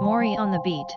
Mori on the beat.